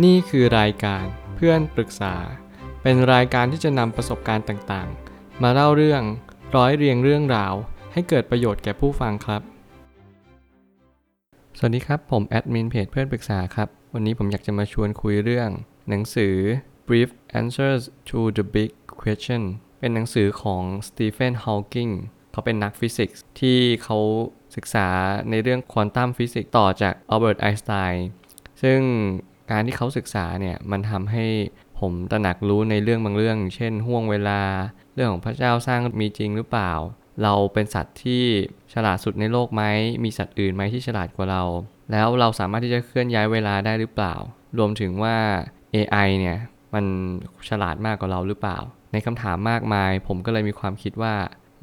นี่คือรายการเพื่อนปรึกษา เป็นรายการที่จะนำประสบการณ์ต่างๆ มาเล่าเรื่องร้อยเรียงเรื่องราว ให้เกิดประโยชน์แก่ผู้ฟังครับ สวัสดีครับ ผมแอดมินเพจเพื่อนปรึกษาครับ วันนี้ผมอยากจะมาชวนคุยเรื่อง หนังสือ Brief Answers to the Big Question เป็นหนังสือของสตีเฟนฮอว์กิงเขาเป็นนักฟิสิกส์ที่เขาศึกษาในเรื่องควอนตัมฟิสิกส์ต่อจากอัลเบิร์ตไอน์สไตน์ซึ่ง การที่เขาศึกษาเนี่ยมันทำให้ผมตระหนักรู้ในเรื่องบางเรื่อง เช่นห่วงเวลา เรื่องของพระเจ้าสร้างมีจริงหรือเปล่า เราเป็นสัตว์ที่ฉลาดสุดในโลกไหมมีสัตว์อื่นไหมที่ฉลาดกว่าเรา แล้วเราสามารถที่จะเคลื่อนย้ายเวลาได้หรือเปล่า รวมถึงว่า AI เนี่ยมันฉลาดมากกว่าเราหรือเปล่า ในคำถามมากมาย ผมก็เลยมีความคิดว่า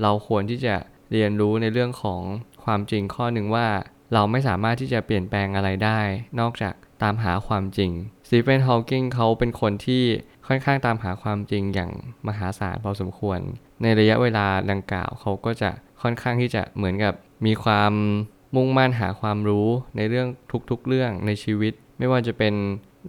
เราควรที่จะเรียนรู้ในเรื่องของความจริงข้อหนึ่งว่า เราไม่สามารถที่จะเปลี่ยนแปลงอะไรได้ นอกจาก ตามหาความจริงสตีเฟนฮอว์กิงเขาเป็นคนที่ค่อนข้างตามหาความจริงอย่างมหาศาลพอสมควร ในระยะเวลาดังกล่าวเขาก็จะค่อนข้างที่จะเหมือนกับมีความมุ่งมั่นหาความรู้ในเรื่องทุกๆเรื่องในชีวิต ไม่ว่าจะเป็น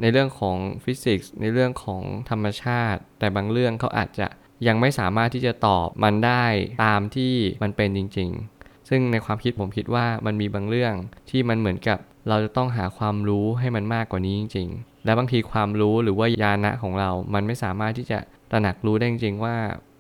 ในเรื่องของฟิสิกส์ในเรื่องของธรรมชาติ แต่บางเรื่องเขาอาจจะยังไม่สามารถที่จะตอบมันได้ตามที่มันเป็นจริง ๆ ซึ่งในความคิดผมคิดว่ามันมีบางเรื่องที่มันเหมือนกับ เราจะต้องหาความรู้ให้มันมากกว่านี้จริง ๆ และบางทีความรู้หรือว่าญาณะของเรา มันไม่สามารถที่จะตระหนักรู้ได้จริงๆว่า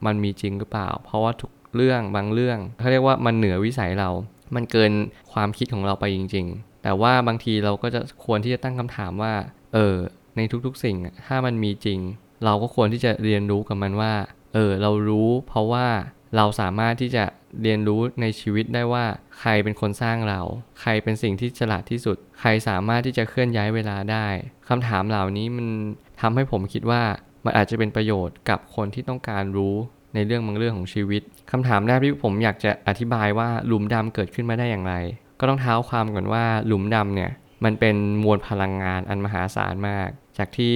มันมีจริงหรือเปล่า เพราะว่าทุกเรื่องบางเรื่องเขาเรียกว่ามันเหนือวิสัยเรา มันเกินความคิดของเราไปจริง ๆ แต่ว่าบางทีเราก็จะควรที่จะตั้งคำถามว่า เออ ในทุกๆสิ่งถ้ามันมีจริง เราก็ควรที่จะเรียนรู้กับมันว่า เออ เรารู้ เพราะว่า เราสามารถที่จะเรียนรู้ในชีวิตได้ว่า ใครเป็นคนสร้างเรา ใครเป็นสิ่งที่ฉลาดที่สุด ใครสามารถที่จะเคลื่อนย้ายเวลาได้คำถามเหล่านี้มันทำให้ผมคิดว่ามันอาจจะเป็นประโยชน์กับคนที่ต้องการรู้ในเรื่องบางเรื่องของชีวิตคำถามแรกที่ผมอยากจะอธิบายว่าหลุมดำเกิดขึ้นมาได้อย่างไร ก็ต้องเท้าความก่อนว่าหลุมดำเนี่ยมันเป็นมวลพลังงานอันมหาศาลมาก จากที่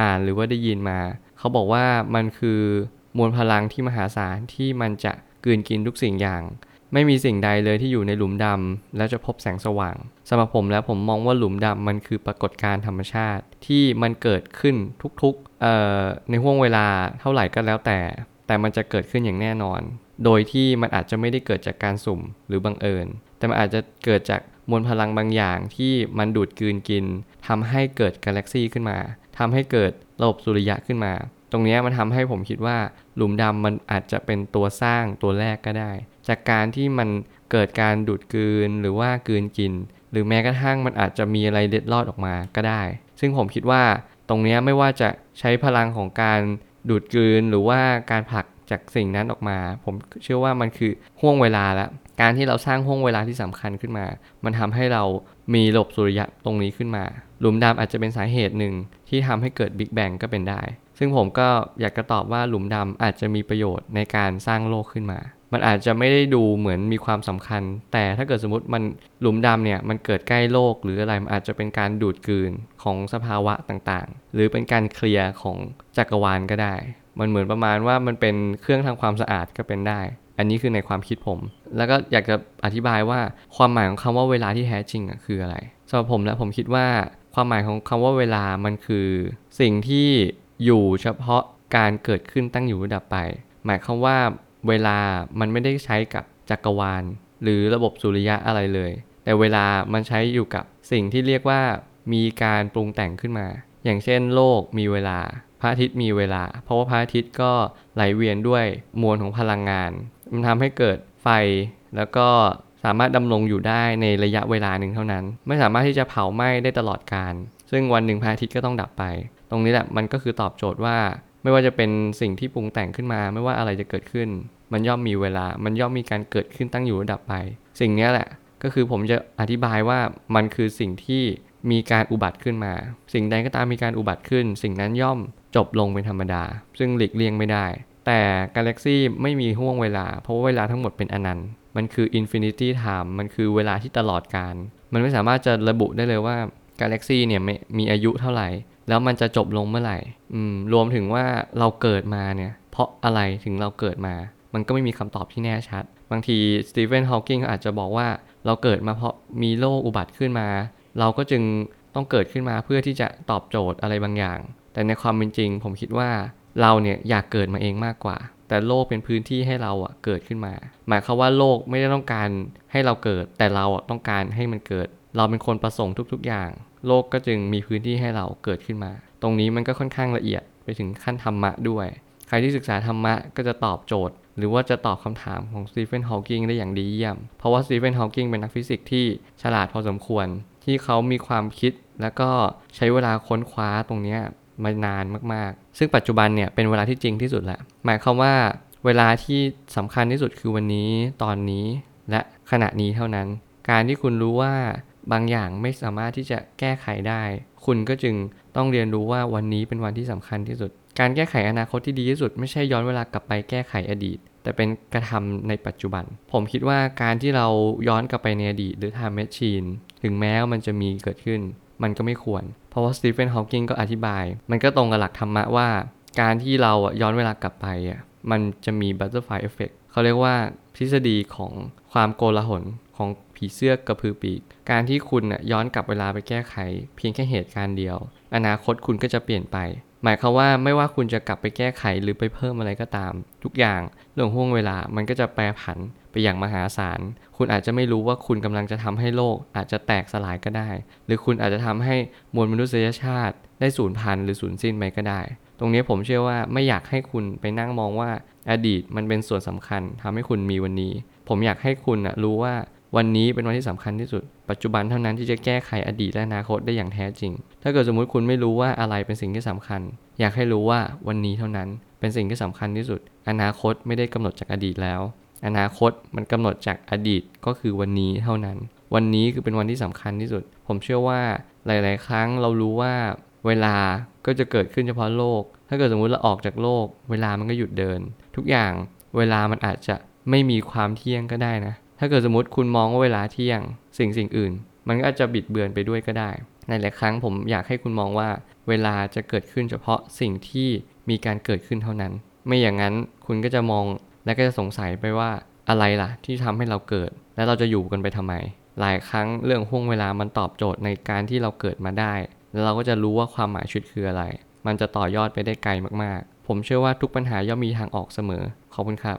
อ่านหรือว่าได้ยินมา เขาบอกว่ามันคือ มวลพลังที่มหาศาลที่มันจะกืนกินทุกสิ่งอย่าง ไม่มีสิ่งใดเลยที่อยู่ในหลุมดำแล้วจะพบแสงสว่างสำหรับผมแล้วผมมองว่าหลุมดำมันคือปรากฏการณ์ธรรมชาติที่มันเกิดขึ้นทุกๆในห่วงเวลาเท่าไหร่ก็แล้วแต่ แต่มันจะเกิดขึ้นอย่างแน่นอน โดยที่มันอาจจะไม่ได้เกิดจากการสุ่มหรือบังเอิญ แต่มันอาจจะเกิดจากมวลพลังบางอย่างที่มันดูดกืนกินทำให้เกิดกาแล็กซี่ขึ้นมาทำให้เกิดระบบสุริยะขึ้นมา ตรงนี้มันทำให้ผมคิดว่าหลุมดำมันอาจจะเป็นตัวสร้างตัวแรกก็ได้ จากการที่มันเกิดการดูดกืนหรือว่ากืนกิน หรือแม้กระทั่งมันอาจจะมีอะไรเด็ดรอดออกมาก็ได้ ซึ่งผมคิดว่าตรงนี้ไม่ว่าจะใช้พลังของการดูดกืนหรือว่าการผลักจากสิ่งนั้นออกมา ผมเชื่อว่ามันคือห่วงเวลาล้วการที่เราสร้างห่วงเวลาที่สำคัญขึ้นมา มันทำให้เรามีระบบสุริยะตรงนี้ขึ้นมา หลุมดำอาจจะเป็นสาเหตุหนึ่งที่ทำให้เกิดบิ๊กแบงก็เป็นได้ ซึ่งผมก็อยากจะตอบว่าหลุมดำอาจจะมีประโยชน์ในการสร้างโลกขึ้นมา มันอาจจะไม่ได้ดูเหมือนมีความสำคัญ แต่ถ้าเกิดสมมติมันหลุมดำเนี่ยมันเกิดใกล้โลกหรืออะไรมันอาจจะเป็นการดูดกืนของสภาวะต่างๆ หรือเป็นการเคลียร์ของจักรวาลก็ได้ มันเหมือนประมาณว่ามันเป็นเครื่องทำความสะอาดก็เป็นได้ อันนี้คือในความคิดผม แล้วก็อยากจะอธิบายว่าความหมายของคำว่าเวลาที่แท้จริงอะคืออะไรสำหรับผมแล้วผมคิดว่าความหมายของคำว่าเวลามันคือ สิ่งที่ อยู่เฉพาะการเกิดขึ้นตั้งอยู่ระดับไป หมายความว่าเวลามันไม่ได้ใช้กับจักรวาล หรือระบบสุริยะอะไรเลย แต่เวลามันใช้อยู่กับสิ่งที่เรียกว่ามีการปรุงแต่งขึ้นมา อย่างเช่น โลกมีเวลา พระอาทิตย์มีเวลา เพราะว่าพระอาทิตย์ก็ไหลเวียนด้วยมวลของพลังงาน มันทำให้เกิดไฟแล้วก็สามารถดำรงอยู่ได้ในระยะเวลาหนึ่งเท่านั้น ไม่สามารถที่จะเผาไหม้ได้ตลอดการ ซึ่งวันหนึ่งพระอาทิตย์ก็ต้องดับไป ตรงนี้แหละมันก็คือตอบโจทย์ว่า ไม่ว่าจะเป็นสิ่งที่ปรุงแต่งขึ้นมา ไม่ว่าอะไรจะเกิดขึ้น มันย่อมมีเวลา มันย่อมมีการเกิดขึ้นตั้งอยู่ระดับไป สิ่งนี้แหละก็คือผมจะอธิบายว่ามันคือสิ่งที่มีการอุบัติขึ้นมา สิ่งใดก็ตามมีการอุบัติขึ้น สิ่งนั้นย่อมจบลงเป็นธรรมดา ซึ่งหลีกเลี่ยงไม่ได้ แต่กาแล็กซี่ไม่มีห่วงเวลา เพราะว่าเวลาทั้งหมดเป็นอนันต์ มันคือ infinity time มันคือเวลาที่ตลอดการ มันไม่สามารถจะระบุได้เลยว่ากาแล็กซี่เนี่ยมีอายุเท่าไหร่ แล้วมันจะจบลงเมื่อไหร่ อืม รวมถึงว่าเราเกิดมาเนี่ย เพราะอะไรถึงเราเกิดมา มันก็ไม่มีคำตอบที่แน่ชัด บางทีสตีเฟนฮอว์กิงอาจจะบอกว่าเราเกิดมาเพราะมีโรคอุบัติขึ้นมา เราก็จึงต้องเกิดขึ้นมาเพื่อที่จะตอบโจทย์อะไรบางอย่าง แต่ในความเป็นจริง ผมคิดว่าเราเนี่ยอยากเกิดมาเองมากกว่า แต่โลกเป็นพื้นที่ให้เราอะเกิดขึ้นมา หมายความว่าโลกไม่ได้ต้องการให้เราเกิด แต่เราอะต้องการให้มันเกิด เราเป็นคนประสงค์ทุก ๆ อย่าง โลกก็จึงมีพื้นที่ให้เราเกิดขึ้นมา ตรงนี้มันก็ค่อนข้างละเอียดไปถึงขั้นธรรมะด้วย ใครที่ศึกษาธรรมะก็จะตอบโจทย์ หรือว่าจะตอบคำถามของสตีเฟนฮอว์กิงได้อย่างดีเยี่ยม เพราะว่าสตีเฟนฮอว์กิงเป็นนักฟิสิกส์ที่ฉลาดพอสมควร ที่เขามีความคิดแล้วก็ใช้เวลาค้นคว้าตรงนี้ มานานมากๆ ซึ่งปัจจุบันเนี่ยเป็นเวลาที่จริงที่สุดแล้ว หมายความว่าเวลาที่สำคัญที่สุดคือวันนี้ตอนนี้และขณะนี้เท่านั้น การที่คุณรู้ว่าบางอย่างไม่สามารถที่จะแก้ไขได้ คุณก็จึงต้องเรียนรู้ว่าวันนี้เป็นวันที่สำคัญที่สุด การแก้ไขอนาคตที่ดีที่สุด ไม่ใช่ย้อนเวลากลับไปแก้ไขอดีต แต่เป็นกระทำในปัจจุบัน ผมคิดว่าการที่เราย้อนกลับไปในอดีต หรือ time machine ถึงแม้ว่ามันจะมีเกิดขึ้น มันก็ไม่ควร เพราะว่าสตีเฟนฮอว์กิงก็อธิบาย มันก็ตรงกับหลักธรรมะว่า การที่เราย้อนเวลากลับไปอะมันจะมี butterfly effect เขาเรียกว่าทฤษฎีของความโกลาหลของผีเสื้อกระพือปีก การที่คุณย้อนกลับเวลาไปแก้ไข เพียงแค่เหตุการณ์เดียว อนาคตคุณก็จะเปลี่ยนไป หมายความว่าไม่ว่าคุณจะกลับไปแก้ไขหรือไปเพิ่มอะไรก็ตาม ทุกอย่างเรื่องห่วงเวลามันก็จะแปรผันไปอย่างมหาศาล คุณอาจจะไม่รู้ว่าคุณกำลังจะทำให้โลก อาจจะแตกสลายก็ได้ หรือคุณอาจจะทำให้มวลมนุษยชาติ ได้สูญพันธุ์หรือสูญสิ้นไปก็ได้ ตรงนี้ผมเชื่อว่าไม่อยากให้คุณไปนั่งมองว่าอดีตมันเป็นส่วนสำคัญทำให้คุณมีวันนี้ ผมอยากให้คุณรู้ว่า วันนี้เป็นวันที่สำคัญที่สุด ปัจจุบันเท่านั้นที่จะแก้ไขอดีตและอนาคตได้อย่างแท้จริง ถ้าเกิดสมมุติคุณไม่รู้ว่าอะไรเป็นสิ่งที่สำคัญ อยากให้รู้ว่าวันนี้เท่านั้นเป็นสิ่งที่สำคัญที่สุด อนาคตไม่ได้กำหนดจากอดีตแล้ว อนาคตมันกำหนดจากอดีตก็คือวันนี้เท่านั้น วันนี้คือเป็นวันที่สำคัญที่สุด ผมเชื่อว่าหลาย ๆ ครั้งเรารู้ว่าเวลาก็จะเกิดขึ้นเฉพาะโลก ถ้าเกิดสมมุติเราออกจากโลก เวลามันก็หยุดเดิน ทุกอย่างเวลามันอาจจะไม่มีความเที่ยงก็ได้นะ ถ้าเกิดสมมติคุณมองว่าเวลาเที่ยงสิ่งสิ่งอื่น มันก็อาจจะบิดเบือนไปด้วยก็ได้ ในหลายครั้งผมอยากให้คุณมองว่า เวลาจะเกิดขึ้นเฉพาะสิ่งที่มีการเกิดขึ้นเท่านั้น ไม่อย่างนั้นคุณก็จะมองและก็จะสงสัยไปว่าอะไรล่ะ ที่ทำให้เราเกิด และเราจะอยู่กันไปทำไม หลายครั้งเรื่องห่วงเวลามันตอบโจทย์ในการที่เราเกิดมาได้ แล้วเราก็จะรู้ว่าความหมายชีวิตคืออะไร มันจะต่อยอดไปได้ไกลมากๆ ผมเชื่อว่าทุกปัญหาย่อมมีทางออกเสมอขอบคุณครับ